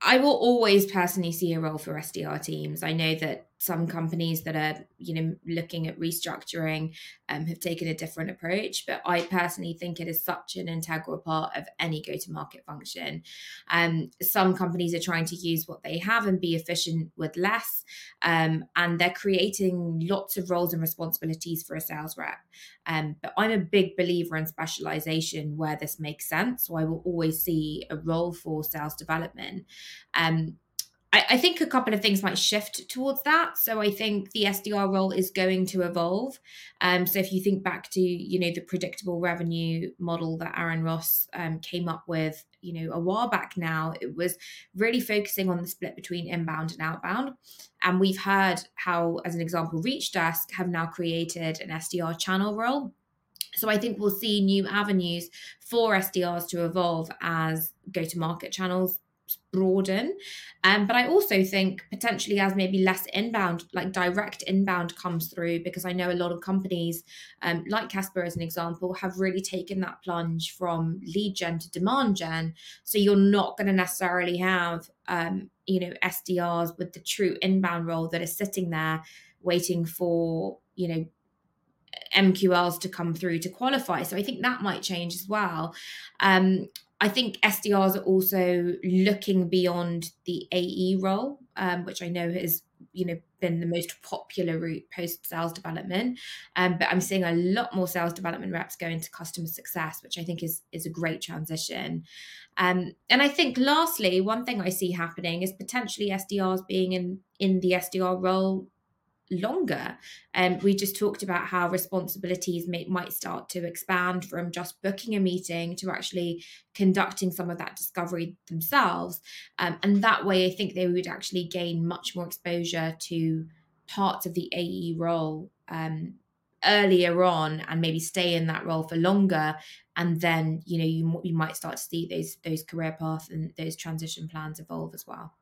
I will always personally see a role for SDR teams. I know that some companies that are, you know, looking at restructuring um, have taken a different approach, but I personally think it is such an integral part of any go-to-market function. Um, some companies are trying to use what they have and be efficient with less, um, and they're creating lots of roles and responsibilities for a sales rep. Um, but I'm a big believer in specialization where this makes sense. So I will always see a role for sales development. Um, I, I, think a couple of things might shift towards that. So I think the SDR role is going to evolve. Um, so if you think back to you know the predictable revenue model that Aaron Ross um, came up with, you know a while back now, it was really focusing on the split between inbound and outbound. And we've heard how, as an example, Reachdesk have now created an SDR channel role so I think we'll see new avenues for SDRs to evolve as go to market channels broaden. Um, but I also think potentially as maybe less inbound, like direct inbound comes through, because I know a lot of companies, um, like Casper as an example, have really taken that plunge from lead gen to demand gen. So you're not going to necessarily have, um, you know, SDRs with the true inbound role that is sitting there waiting for, you know, MQLs to come through to qualify. So I think that might change as well. Um, I think SDRs are also looking beyond the AE role, um, which I know has you know been the most popular route post sales development. Um, but I'm seeing a lot more sales development reps go into customer success, which I think is is a great transition. Um, and I think lastly, one thing I see happening is potentially SDRs being in in the SDR role longer. And um, we just talked about how responsibilities may, might start to expand from just booking a meeting to actually conducting some of that discovery themselves. Um, and that way, I think they would actually gain much more exposure to parts of the AE role um, earlier on and maybe stay in that role for longer and then you know you, you might start to see those those career paths and those transition plans evolve as well